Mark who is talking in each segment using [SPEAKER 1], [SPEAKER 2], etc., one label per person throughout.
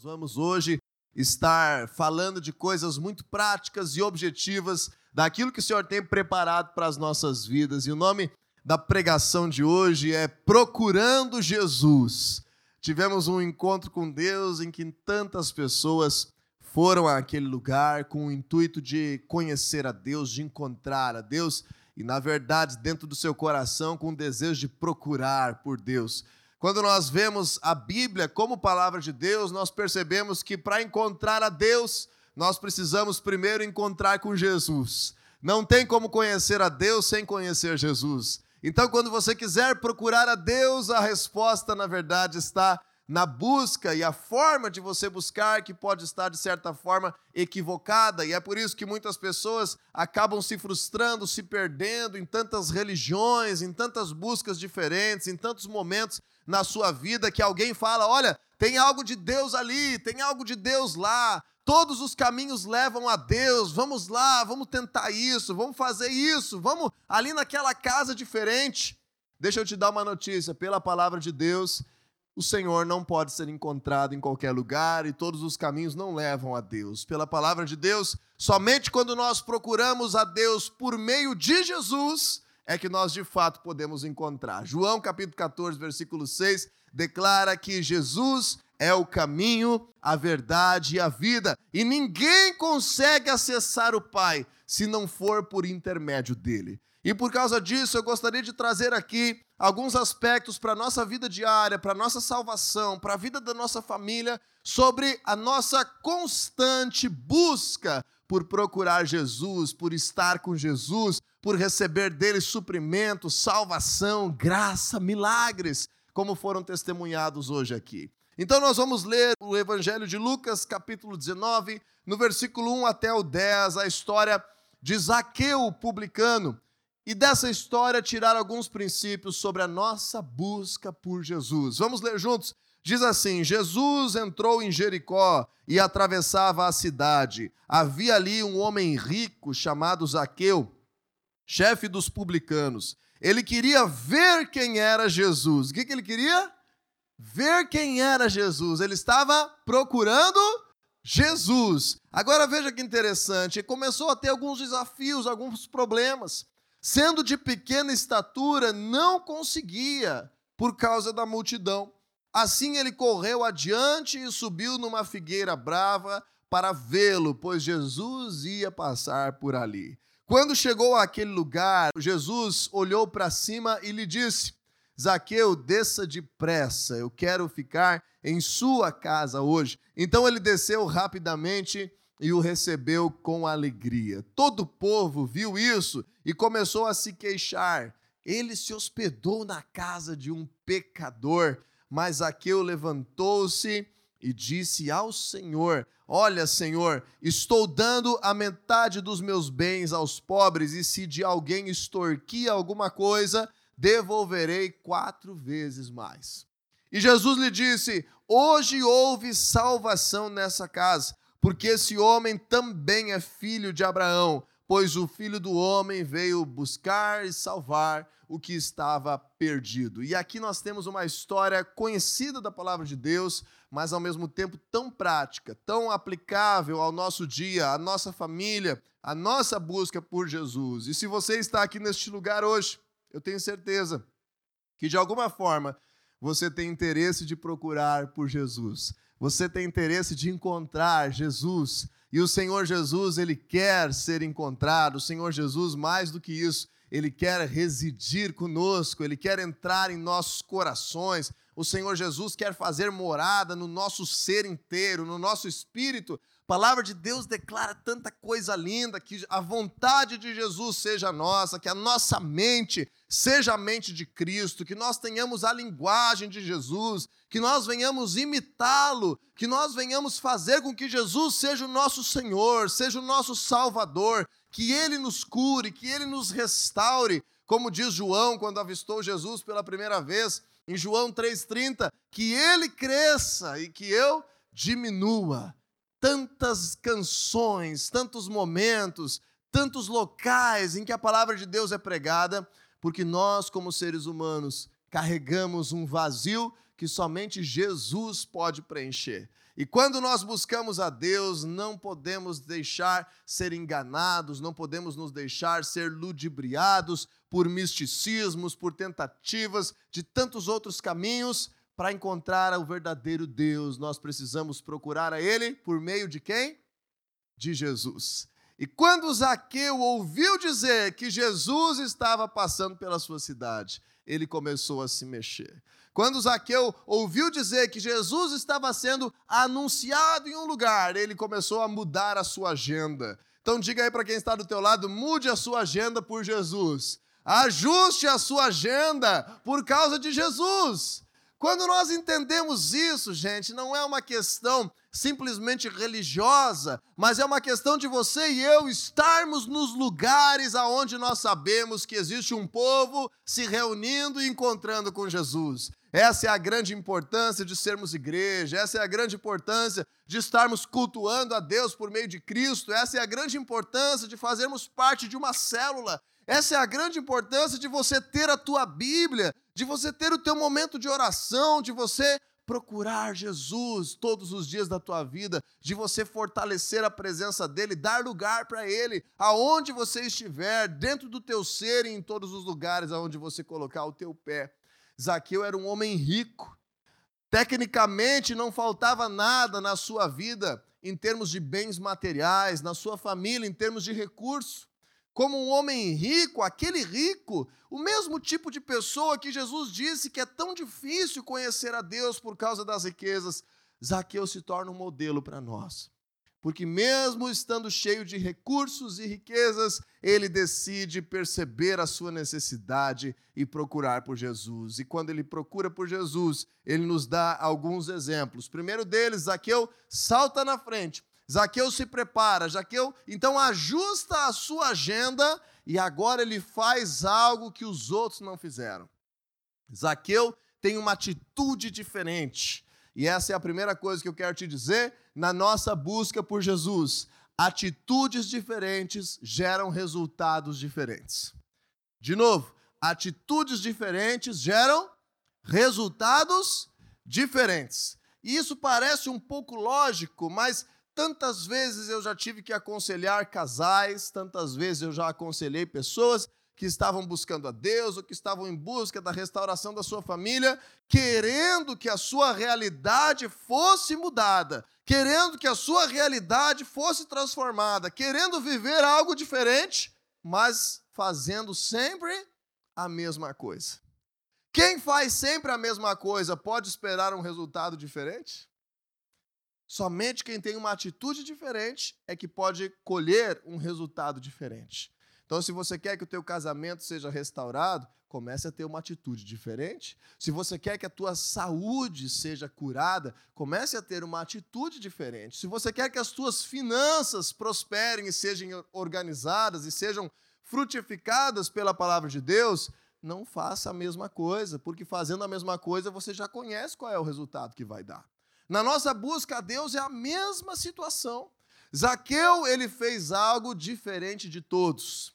[SPEAKER 1] Nós vamos hoje estar falando de coisas muito práticas e objetivas daquilo que o Senhor tem preparado para as nossas vidas. E o nome da pregação de hoje é Procurando Jesus. Tivemos um encontro com Deus em que tantas pessoas foram àquele lugar com o intuito de conhecer a Deus, de encontrar a Deus e, na verdade, dentro do seu coração, com o desejo de procurar por Deus. Quando nós vemos a Bíblia como palavra de Deus, nós percebemos que para encontrar a Deus, nós precisamos primeiro encontrar com Jesus. Não tem como conhecer a Deus sem conhecer Jesus. Então, quando você quiser procurar a Deus, a resposta, na verdade, está na busca e a forma de você buscar que pode estar de certa forma equivocada, e é por isso que muitas pessoas acabam se frustrando, se perdendo em tantas religiões, em tantas buscas diferentes, em tantos momentos na sua vida que alguém fala: olha, tem algo de Deus ali, tem algo de Deus lá, todos os caminhos levam a Deus, vamos lá, vamos tentar isso, vamos fazer isso, vamos ali naquela casa diferente. Deixa eu te dar uma notícia: pela palavra de Deus o Senhor não pode ser encontrado em qualquer lugar e todos os caminhos não levam a Deus. Pela palavra de Deus, somente quando nós procuramos a Deus por meio de Jesus é que nós de fato podemos encontrar. João capítulo 14, versículo 6 declara que Jesus é o caminho, a verdade e a vida, e ninguém consegue acessar o Pai se não for por intermédio dele. E por causa disso, eu gostaria de trazer aqui alguns aspectos para a nossa vida diária, para a nossa salvação, para a vida da nossa família, sobre a nossa constante busca por procurar Jesus, por estar com Jesus, por receber dele suprimento, salvação, graça, milagres, como foram testemunhados hoje aqui. Então nós vamos ler o Evangelho de Lucas, capítulo 19, no versículo 1 até o 10, a história de Zaqueu, publicano e dessa história tirar alguns princípios sobre a nossa busca por Jesus. Vamos ler juntos? Diz assim: Jesus entrou em Jericó e atravessava a cidade. Havia ali um homem rico chamado Zaqueu, chefe dos publicanos. Ele queria ver quem era Jesus. O que, que ele queria? Ver quem era Jesus. Ele estava procurando Jesus. Agora veja que interessante, começou a ter alguns desafios, alguns problemas sendo de pequena estatura, não conseguia por causa da multidão. Assim ele correu adiante e subiu numa figueira brava para vê-lo, pois Jesus ia passar por ali. Quando chegou àquele lugar, Jesus olhou para cima e lhe disse: Zaqueu, desça depressa, eu quero ficar em sua casa hoje. Então ele desceu rapidamente e o recebeu com alegria. Todo o povo viu isso e começou a se queixar. Ele se hospedou na casa de um pecador, mas Aqueu levantou-se e disse ao Senhor: Olha, Senhor, estou dando a metade dos meus bens aos pobres, e se de alguém extorquir alguma coisa, devolverei quatro vezes mais. E Jesus lhe disse: Hoje houve salvação nessa casa porque esse homem também é filho de Abraão, pois o filho do homem veio buscar e salvar o que estava perdido. E aqui nós temos uma história conhecida da palavra de Deus, mas ao mesmo tempo tão prática, tão aplicável ao nosso dia, à nossa família, à nossa busca por Jesus. E se você está aqui neste lugar hoje, eu tenho certeza que de alguma forma você tem interesse de procurar por Jesus você tem interesse de encontrar Jesus, e o Senhor Jesus, ele quer ser encontrado. O Senhor Jesus, mais do que isso, ele quer residir conosco, ele quer entrar em nossos corações. O Senhor Jesus quer fazer morada no nosso ser inteiro, no nosso espírito. A palavra de Deus declara tanta coisa linda que a vontade de Jesus seja nossa, que a nossa mente seja a mente de Cristo, que nós tenhamos a linguagem de Jesus, que nós venhamos imitá-lo, que nós venhamos fazer com que Jesus seja o nosso Senhor, seja o nosso Salvador, que ele nos cure, que ele nos restaure, como diz João quando avistou Jesus pela primeira vez, em João 3,30, que ele cresça e que eu diminua. Tantas canções, tantos momentos, tantos locais em que a palavra de Deus é pregada, porque nós, como seres humanos, carregamos um vazio que somente Jesus pode preencher. E quando nós buscamos a Deus, não podemos deixar ser enganados, não podemos nos deixar ser ludibriados por misticismos, por tentativas de tantos outros caminhos para encontrar o verdadeiro Deus. Nós precisamos procurar a Ele por meio de quem? De Jesus. E quando Zaqueu ouviu dizer que Jesus estava passando pela sua cidade, ele começou a se mexer. Quando Zaqueu ouviu dizer que Jesus estava sendo anunciado em um lugar, ele começou a mudar a sua agenda. Então diga aí para quem está do teu lado, mude a sua agenda por Jesus. Ajuste a sua agenda por causa de Jesus. Quando nós entendemos isso, gente, não é uma questão simplesmente religiosa, mas é uma questão de você e eu estarmos nos lugares aonde nós sabemos que existe um povo se reunindo e encontrando com Jesus. Essa é a grande importância de sermos igreja, essa é a grande importância de estarmos cultuando a Deus por meio de Cristo, essa é a grande importância de fazermos parte de uma célula, essa é a grande importância de você ter a tua Bíblia, de você ter o teu momento de oração, de você procurar Jesus todos os dias da tua vida, de você fortalecer a presença dele, dar lugar para ele, aonde você estiver, dentro do teu ser e em todos os lugares aonde você colocar o teu pé. Zaqueu era um homem rico. Tecnicamente, não faltava nada na sua vida em termos de bens materiais, na sua família, em termos de recurso. Como um homem rico, aquele rico, o mesmo tipo de pessoa que Jesus disse que é tão difícil conhecer a Deus por causa das riquezas, Zaqueu se torna um modelo para nós porque, mesmo estando cheio de recursos e riquezas, ele decide perceber a sua necessidade e procurar por Jesus. E quando ele procura por Jesus, ele nos dá alguns exemplos. O primeiro deles, Zaqueu salta na frente. Zaqueu se prepara, Zaqueu então ajusta a sua agenda e agora ele faz algo que os outros não fizeram. Zaqueu tem uma atitude diferente. E essa é a primeira coisa que eu quero te dizer na nossa busca por Jesus. Atitudes diferentes geram resultados diferentes. De novo, atitudes diferentes geram resultados diferentes. E isso parece um pouco lógico, mas tantas vezes eu já tive que aconselhar casais, tantas vezes eu já aconselhei pessoas que estavam buscando a Deus ou que estavam em busca da restauração da sua família, querendo que a sua realidade fosse mudada, querendo que a sua realidade fosse transformada, querendo viver algo diferente, mas fazendo sempre a mesma coisa. Quem faz sempre a mesma coisa pode esperar um resultado diferente? Somente quem tem uma atitude diferente é que pode colher um resultado diferente. Então, se você quer que o teu casamento seja restaurado, comece a ter uma atitude diferente. Se você quer que a tua saúde seja curada, comece a ter uma atitude diferente. Se você quer que as tuas finanças prosperem e sejam organizadas e sejam frutificadas pela palavra de Deus, não faça a mesma coisa, porque fazendo a mesma coisa você já conhece qual é o resultado que vai dar. Na nossa busca a Deus é a mesma situação. Zaqueu, ele fez algo diferente de todos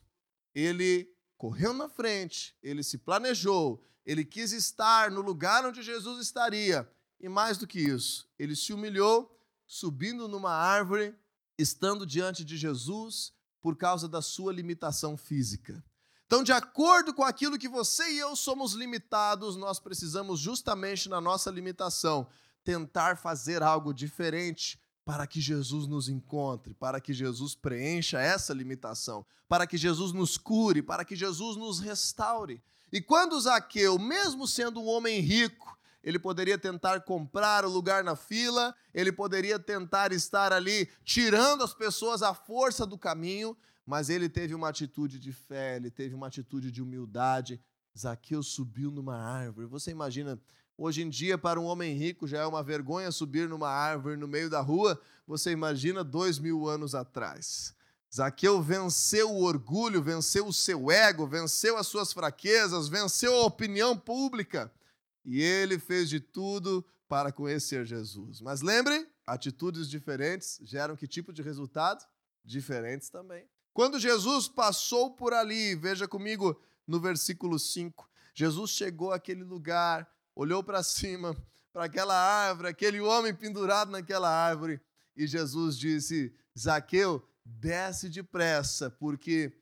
[SPEAKER 1] ele correu na frente, ele se planejou, ele quis estar no lugar onde Jesus estaria. E mais do que isso, ele se humilhou subindo numa árvore, estando diante de Jesus por causa da sua limitação física. Então, de acordo com aquilo que você e eu somos limitados, nós precisamos justamente na nossa limitação tentar fazer algo diferente para que Jesus nos encontre, para que Jesus preencha essa limitação, para que Jesus nos cure, para que Jesus nos restaure. E quando Zaqueu, mesmo sendo um homem rico, ele poderia tentar comprar o lugar na fila, ele poderia tentar estar ali tirando as pessoas à força do caminho, mas ele teve uma atitude de fé, ele teve uma atitude de humildade. Zaqueu subiu numa árvore. Você imagina Hoje em dia, para um homem rico, já é uma vergonha subir numa árvore no meio da rua. Você imagina dois mil anos atrás. Zaqueu venceu o orgulho, venceu o seu ego, venceu as suas fraquezas, venceu a opinião pública. E ele fez de tudo para conhecer Jesus. Mas lembre, atitudes diferentes geram que tipo de resultado? Diferentes também. Quando Jesus passou por ali, veja comigo no versículo 5, Jesus chegou àquele lugar olhou para cima, para aquela árvore, aquele homem pendurado naquela árvore. E Jesus disse: Zaqueu, desce depressa, porque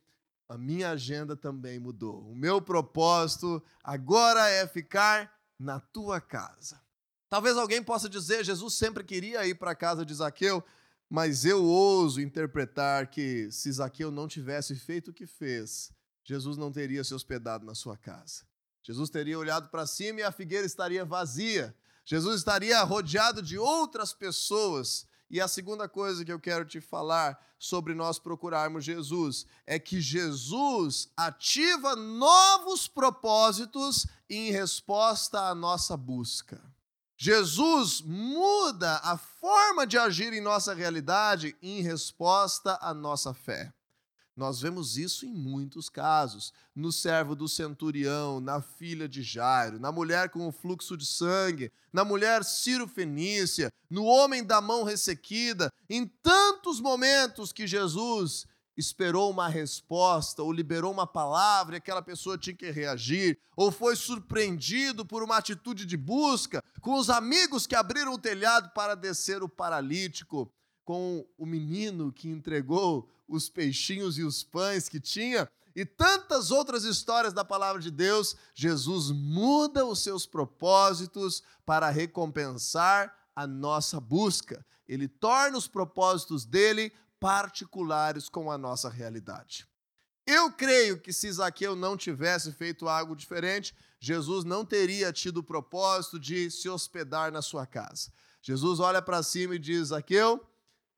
[SPEAKER 1] a minha agenda também mudou. O meu propósito agora é ficar na tua casa. Talvez alguém possa dizer: Jesus sempre queria ir para a casa de Zaqueu, mas eu ouso interpretar que se Zaqueu não tivesse feito o que fez, Jesus não teria se hospedado na sua casa. Jesus teria olhado para cima e a figueira estaria vazia. Jesus estaria rodeado de outras pessoas. E a segunda coisa que eu quero te falar sobre nós procurarmos Jesus é que Jesus ativa novos propósitos em resposta à nossa busca. Jesus muda a forma de agir em nossa realidade em resposta à nossa fé. Nós vemos isso em muitos casos. No servo do centurião, na filha de Jairo, na mulher com o fluxo de sangue, na mulher Ciro-Fenícia, no homem da mão ressequida, em tantos momentos que Jesus esperou uma resposta, ou liberou uma palavra e aquela pessoa tinha que reagir, ou foi surpreendido por uma atitude de busca, com os amigos que abriram o telhado para descer o paralítico, com o menino que entregou os peixinhos e os pães que tinha, e tantas outras histórias da palavra de Deus, Jesus muda os seus propósitos para recompensar a nossa busca. Ele torna os propósitos dele particulares com a nossa realidade. Eu creio que se Zaqueu não tivesse feito algo diferente, Jesus não teria tido o propósito de se hospedar na sua casa. Jesus olha para cima e diz: Zaqueu,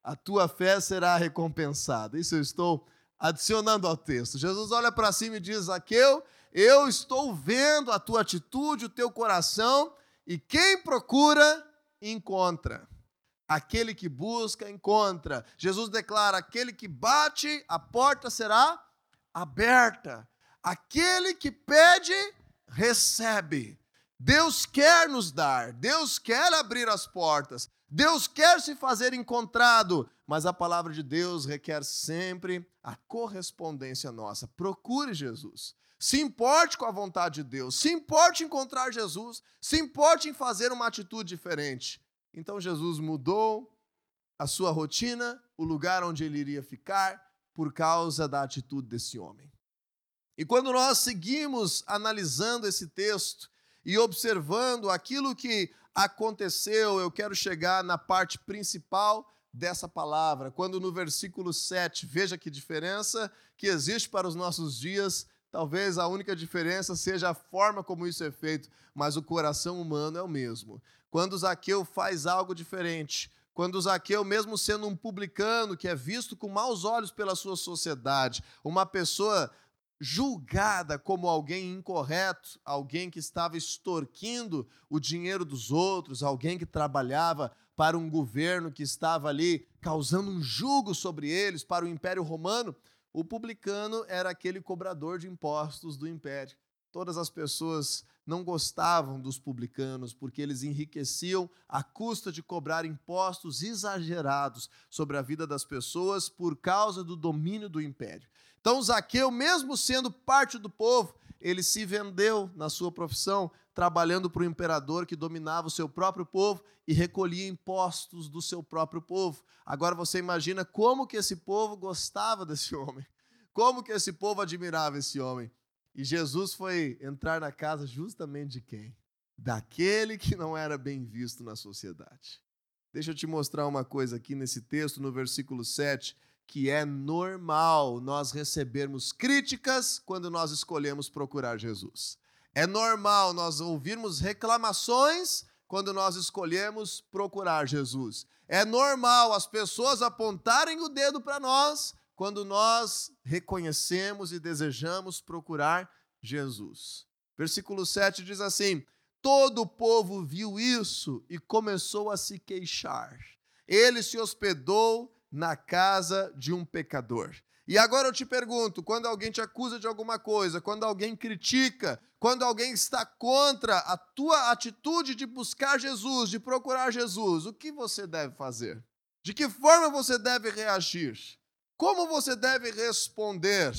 [SPEAKER 1] a tua fé será recompensada. Isso eu estou adicionando ao texto. Jesus olha para cima e diz: Zaqueu, eu estou vendo a tua atitude, o teu coração, e quem procura, encontra. Aquele que busca, encontra. Jesus declara: aquele que bate, a porta será aberta. Aquele que pede, recebe. Deus quer nos dar, Deus quer abrir as portas, Deus quer se fazer encontrado, mas a palavra de Deus requer sempre a correspondência nossa. Procure Jesus. Se importe com a vontade de Deus, se importe em encontrar Jesus, se importe em fazer uma atitude diferente. Então Jesus mudou a sua rotina, o lugar onde ele iria ficar, por causa da atitude desse homem. E quando nós seguimos analisando esse texto e observando aquilo que aconteceu, eu quero chegar na parte principal dessa palavra, quando no versículo 7, veja que diferença que existe para os nossos dias, talvez a única diferença seja a forma como isso é feito, mas o coração humano é o mesmo. Quando Zaqueu faz algo diferente, quando Zaqueu, mesmo sendo um publicano que é visto com maus olhos pela sua sociedade, uma pessoa julgada como alguém incorreto, alguém que estava extorquindo o dinheiro dos outros, alguém que trabalhava para um governo que estava ali causando um jugo sobre eles, para o Império Romano, o publicano era aquele cobrador de impostos do império. Todas as pessoas não gostavam dos publicanos porque eles enriqueciam à custa de cobrar impostos exagerados sobre a vida das pessoas por causa do domínio do império. Então, Zaqueu, mesmo sendo parte do povo, ele se vendeu na sua profissão, trabalhando para o imperador que dominava o seu próprio povo e recolhia impostos do seu próprio povo. Agora você imagina como que esse povo gostava desse homem, como que esse povo admirava esse homem. E Jesus foi entrar na casa justamente de quem? Daquele que não era bem visto na sociedade. Deixa eu te mostrar uma coisa aqui nesse texto, no versículo 7 que é normal nós recebermos críticas quando nós escolhemos procurar Jesus. É normal nós ouvirmos reclamações quando nós escolhemos procurar Jesus. É normal as pessoas apontarem o dedo para nós quando nós reconhecemos e desejamos procurar Jesus. Versículo 7 diz assim: Todo o povo viu isso e começou a se queixar. Ele se hospedou na casa de um pecador. E agora eu te pergunto: quando alguém te acusa de alguma coisa, quando alguém critica, quando alguém está contra a tua atitude de buscar Jesus, de procurar Jesus, o que você deve fazer? De que forma você deve reagir? Como você deve responder?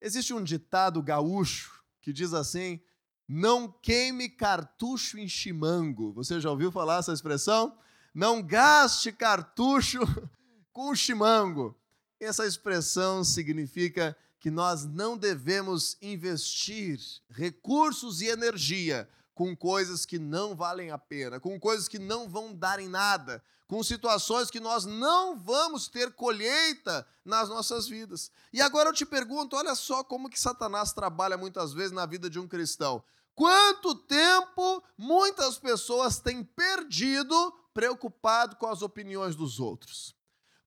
[SPEAKER 1] Existe um ditado gaúcho que diz assim: Não queime cartucho em chimango. Você já ouviu falar essa expressão? Não gaste cartucho com chimango. Essa expressão significa que nós não devemos investir recursos e energia com coisas que não valem a pena, com coisas que não vão dar em nada, com situações que nós não vamos ter colheita nas nossas vidas. E agora eu te pergunto, olha só como que Satanás trabalha muitas vezes na vida de um cristão. Quanto tempo muitas pessoas têm perdido preocupado com as opiniões dos outros?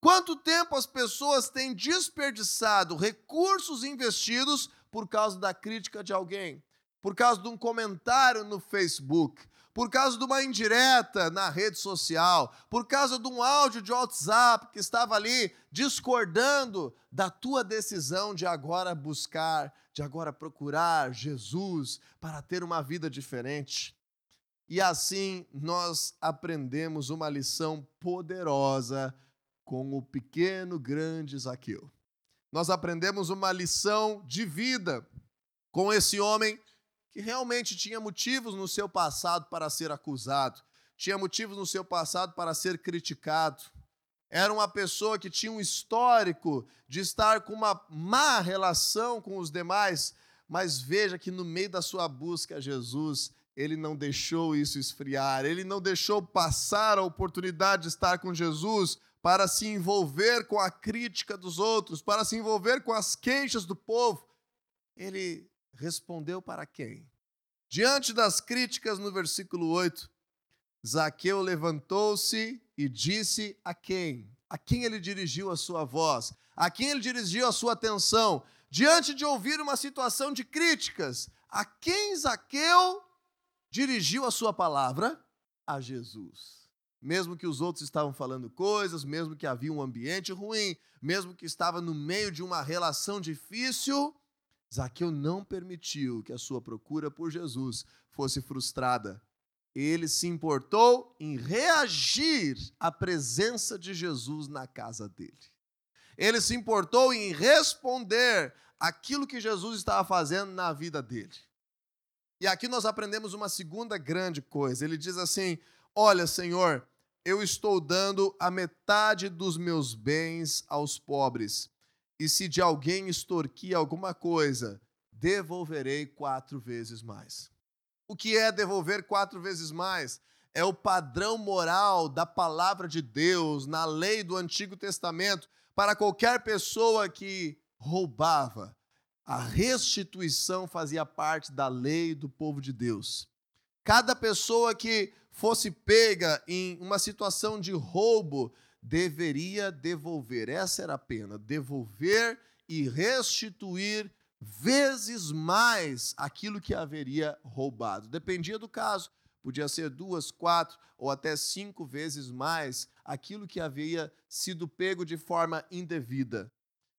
[SPEAKER 1] Quanto tempo as pessoas têm desperdiçado recursos investidos por causa da crítica de alguém, por causa de um comentário no Facebook, por causa de uma indireta na rede social, por causa de um áudio de WhatsApp que estava ali discordando da tua decisão de agora buscar, de agora procurar Jesus para ter uma vida diferente. E assim nós aprendemos uma lição poderosa com o pequeno, grande Zaqueu. Nós aprendemos uma lição de vida com esse homem que realmente tinha motivos no seu passado para ser acusado, tinha motivos no seu passado para ser criticado. Era uma pessoa que tinha um histórico de estar com uma má relação com os demais, mas veja que no meio da sua busca a Jesus, ele não deixou isso esfriar, ele não deixou passar a oportunidade de estar com Jesus para se envolver com a crítica dos outros, para se envolver com as queixas do povo. Ele respondeu para quem? Diante das críticas no versículo 8, Zaqueu levantou-se e disse a quem? A quem ele dirigiu a sua voz? A quem ele dirigiu a sua atenção? Diante de ouvir uma situação de críticas, a quem Zaqueu dirigiu a sua palavra? A Jesus. Mesmo que os outros estavam falando coisas, mesmo que havia um ambiente ruim, mesmo que estava no meio de uma relação difícil, Zaqueu não permitiu que a sua procura por Jesus fosse frustrada. Ele se importou em reagir à presença de Jesus na casa dele. Ele se importou em responder aquilo que Jesus estava fazendo na vida dele. E aqui nós aprendemos uma segunda grande coisa. Ele diz assim: Olha, Senhor, eu estou dando a metade dos meus bens aos pobres e se de alguém extorquir alguma coisa, devolverei quatro vezes mais. O que é devolver quatro vezes mais? É o padrão moral da palavra de Deus na lei do Antigo Testamento para qualquer pessoa que roubava. A restituição fazia parte da lei do povo de Deus. Cada pessoa que fosse pega em uma situação de roubo deveria devolver. Essa era a pena: devolver e restituir vezes mais aquilo que haveria roubado. Dependia do caso. Podia ser duas, quatro ou até cinco vezes mais aquilo que havia sido pego de forma indevida.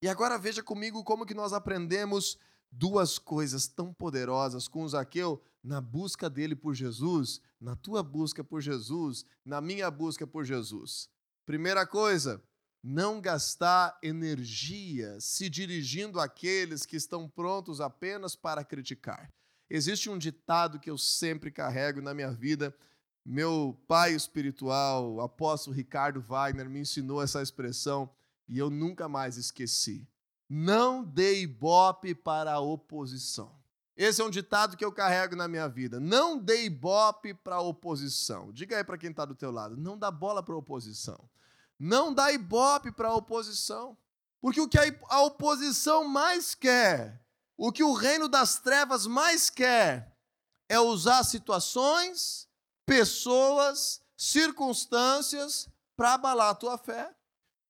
[SPEAKER 1] E agora veja comigo como que nós aprendemos duas coisas tão poderosas com Zaqueu na busca dele por Jesus, na tua busca por Jesus, na minha busca por Jesus. Primeira coisa, não gastar energia se dirigindo àqueles que estão prontos apenas para criticar. Existe um ditado que eu sempre carrego na minha vida. Meu pai espiritual, o apóstolo Ricardo Wagner, me ensinou essa expressão e eu nunca mais esqueci. Não dê ibope para a oposição. Esse é um ditado que eu carrego na minha vida. Não dê ibope para a oposição. Diga aí para quem está do teu lado. Não dá bola para a oposição. Não dá ibope para a oposição. Porque o que a oposição mais quer, o que o reino das trevas mais quer, é usar situações, pessoas, circunstâncias para abalar a tua fé.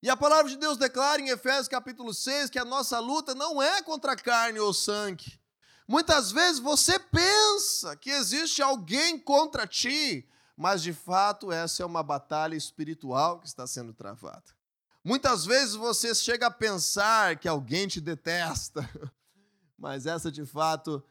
[SPEAKER 1] E a palavra de Deus declara em Efésios capítulo 6 que a nossa luta não é contra carne ou sangue. Muitas vezes você pensa que existe alguém contra ti, mas de fato essa é uma batalha espiritual que está sendo travada. Muitas vezes você chega a pensar que alguém te detesta, mas essa de fato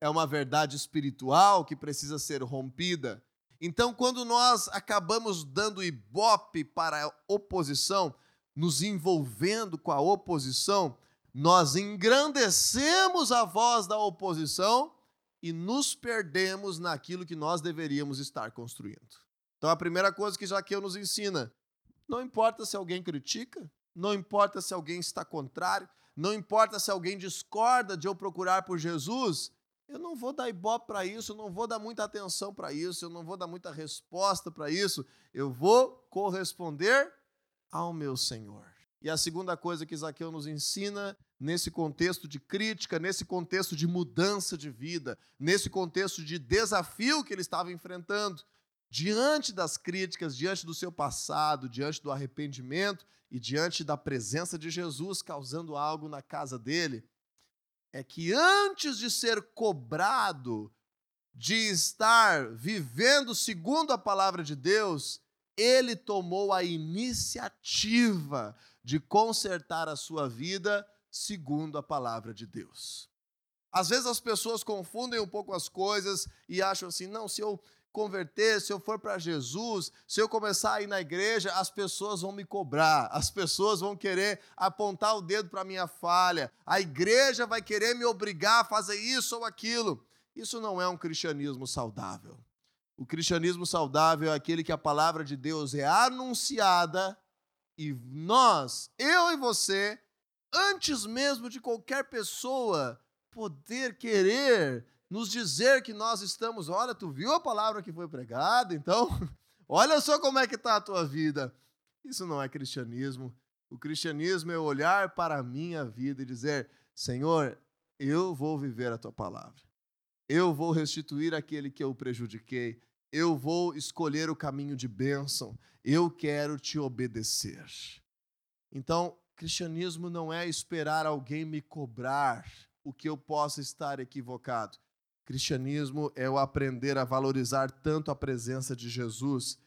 [SPEAKER 1] é uma verdade espiritual que precisa ser rompida. Então, quando nós acabamos dando ibope para a oposição, nos envolvendo com a oposição, nós engrandecemos a voz da oposição e nos perdemos naquilo que nós deveríamos estar construindo. Então, a primeira coisa que Jaqueu nos ensina: não importa se alguém critica, não importa se alguém está contrário, não importa se alguém discorda de eu procurar por Jesus, eu não vou dar ibope para isso, eu não vou dar muita atenção para isso, eu não vou dar muita resposta para isso, eu vou corresponder ao meu Senhor. E a segunda coisa que Zaqueu nos ensina, nesse contexto de crítica, nesse contexto de mudança de vida, nesse contexto de desafio que ele estava enfrentando, diante das críticas, diante do seu passado, diante do arrependimento e diante da presença de Jesus causando algo na casa dele, é que antes de ser cobrado de estar vivendo segundo a palavra de Deus, ele tomou a iniciativa de consertar a sua vida segundo a palavra de Deus. Às vezes as pessoas confundem um pouco as coisas e acham assim: não, se eu converter, se eu for para Jesus, se eu começar a ir na igreja, as pessoas vão me cobrar, as pessoas vão querer apontar o dedo para a minha falha, a igreja vai querer me obrigar a fazer isso ou aquilo. Isso não é um cristianismo saudável. O cristianismo saudável é aquele que a palavra de Deus é anunciada e nós, eu e você, antes mesmo de qualquer pessoa poder querer nos dizer que nós estamos, olha, tu viu a palavra que foi pregada, então, olha só como é que está a tua vida. Isso não é cristianismo. O cristianismo é olhar para a minha vida e dizer: Senhor, eu vou viver a tua palavra. Eu vou restituir aquele que eu prejudiquei. Eu vou escolher o caminho de bênção. Eu quero te obedecer. Então, cristianismo não é esperar alguém me cobrar o que eu possa estar equivocado. Cristianismo é o aprender a valorizar tanto a presença de Jesus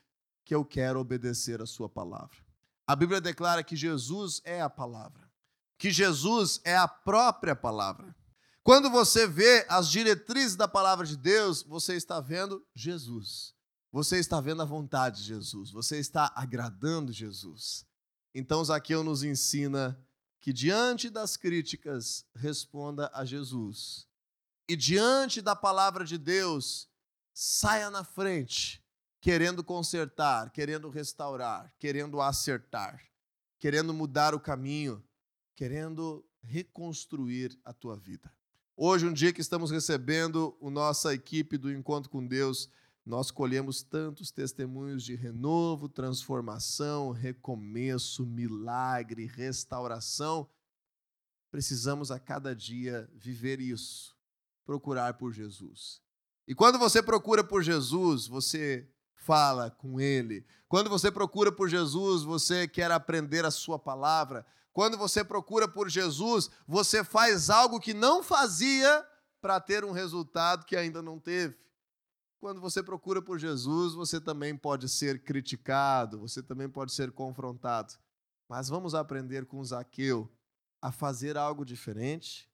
[SPEAKER 1] que eu quero obedecer a sua palavra. A Bíblia declara que Jesus é a palavra, que Jesus é a própria palavra. Quando você vê as diretrizes da palavra de Deus, você está vendo Jesus. Você está vendo a vontade de Jesus. Você está agradando Jesus. Então, Zaqueu nos ensina que, diante das críticas, responda a Jesus. E, diante da palavra de Deus, saia na frente, querendo consertar, querendo restaurar, querendo acertar, querendo mudar o caminho, querendo reconstruir a tua vida. Hoje, um dia que estamos recebendo a nossa equipe do Encontro com Deus, nós colhemos tantos testemunhos de renovo, transformação, recomeço, milagre, restauração. Precisamos a cada dia viver isso, procurar por Jesus. E quando você procura por Jesus, você fala com Ele. Quando você procura por Jesus, você quer aprender a Sua palavra. Quando você procura por Jesus, você faz algo que não fazia para ter um resultado que ainda não teve. Quando você procura por Jesus, você também pode ser criticado, você também pode ser confrontado. Mas vamos aprender com Zaqueu a fazer algo diferente,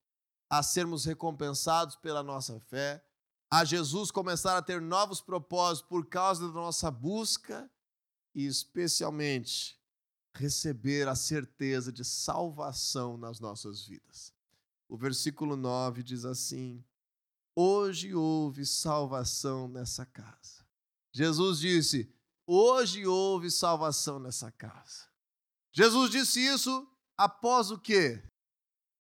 [SPEAKER 1] a sermos recompensados pela nossa fé, a Jesus começar a ter novos propósitos por causa da nossa busca e, especialmente, receber a certeza de salvação nas nossas vidas. O versículo 9 diz assim: Hoje houve salvação nessa casa. Jesus disse: Hoje houve salvação nessa casa. Jesus disse isso após o quê?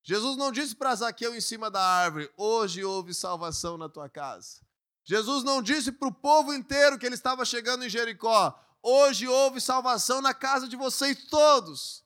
[SPEAKER 1] Jesus não disse para Zaqueu em cima da árvore: Hoje houve salvação na tua casa. Jesus não disse para o povo inteiro que ele estava chegando em Jericó: Hoje houve salvação na casa de vocês todos.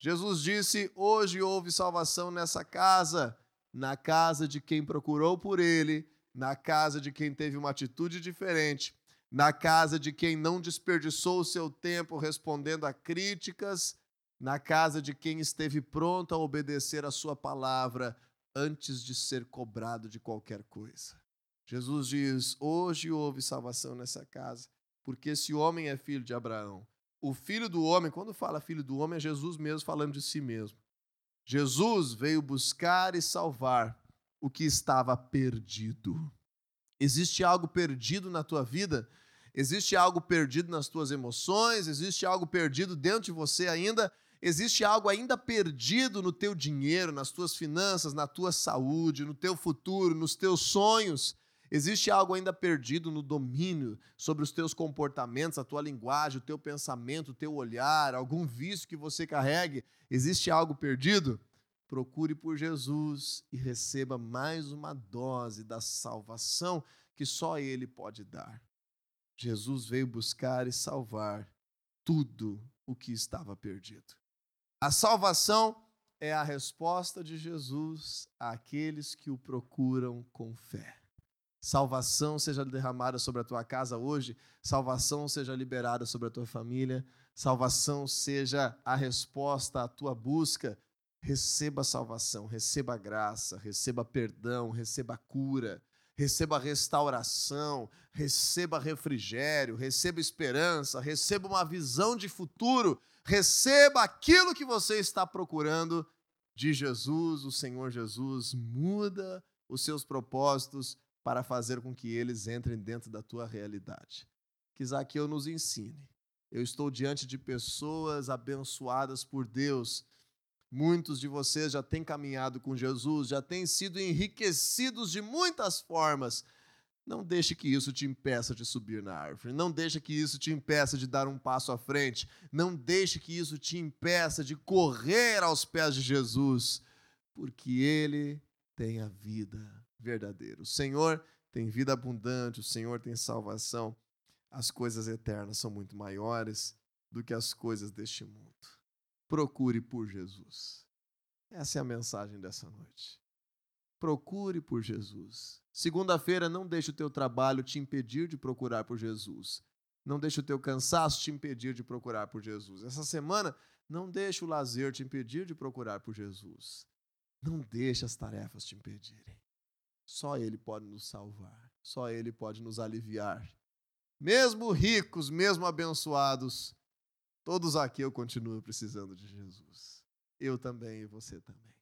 [SPEAKER 1] Jesus disse: Hoje houve salvação nessa casa, na casa de quem procurou por ele, na casa de quem teve uma atitude diferente, na casa de quem não desperdiçou o seu tempo respondendo a críticas, na casa de quem esteve pronto a obedecer a sua palavra antes de ser cobrado de qualquer coisa. Jesus diz: Hoje houve salvação nessa casa porque esse homem é filho de Abraão. O filho do homem, quando fala filho do homem, é Jesus mesmo falando de si mesmo. Jesus veio buscar e salvar o que estava perdido. Existe algo perdido na tua vida? Existe algo perdido nas tuas emoções? Existe algo perdido dentro de você ainda? Existe algo ainda perdido no teu dinheiro, nas tuas finanças, na tua saúde, no teu futuro, nos teus sonhos? Existe algo ainda perdido no domínio sobre os teus comportamentos, a tua linguagem, o teu pensamento, o teu olhar, algum vício que você carregue? Existe algo perdido? Procure por Jesus e receba mais uma dose da salvação que só Ele pode dar. Jesus veio buscar e salvar tudo o que estava perdido. A salvação é a resposta de Jesus àqueles que o procuram com fé. Salvação seja derramada sobre a tua casa hoje, salvação seja liberada sobre a tua família, salvação seja a resposta à tua busca. Receba salvação, receba graça, receba perdão, receba cura, receba restauração, receba refrigério, receba esperança, receba uma visão de futuro, receba aquilo que você está procurando de Jesus, o Senhor Jesus, muda os seus propósitos para fazer com que eles entrem dentro da tua realidade. Que Zaqueu nos ensine. Eu estou diante de pessoas abençoadas por Deus Muitos de vocês já têm caminhado com Jesus, já têm sido enriquecidos de muitas formas. Não deixe que isso te impeça de subir na árvore. Não deixe que isso te impeça de dar um passo à frente. Não deixe que isso te impeça de correr aos pés de Jesus, porque Ele tem a vida verdadeira. O Senhor tem vida abundante, o Senhor tem salvação. As coisas eternas são muito maiores do que as coisas deste mundo procure por Jesus. Essa é a mensagem dessa noite. Procure por Jesus. Segunda-feira, não deixe o teu trabalho te impedir de procurar por Jesus. Não deixe o teu cansaço te impedir de procurar por Jesus. Essa semana, não deixe o lazer te impedir de procurar por Jesus. Não deixe as tarefas te impedirem. Só Ele pode nos salvar. Só Ele pode nos aliviar. Mesmo ricos, mesmo abençoados, Todos aqui eu continuo precisando de Jesus. Eu também e você também.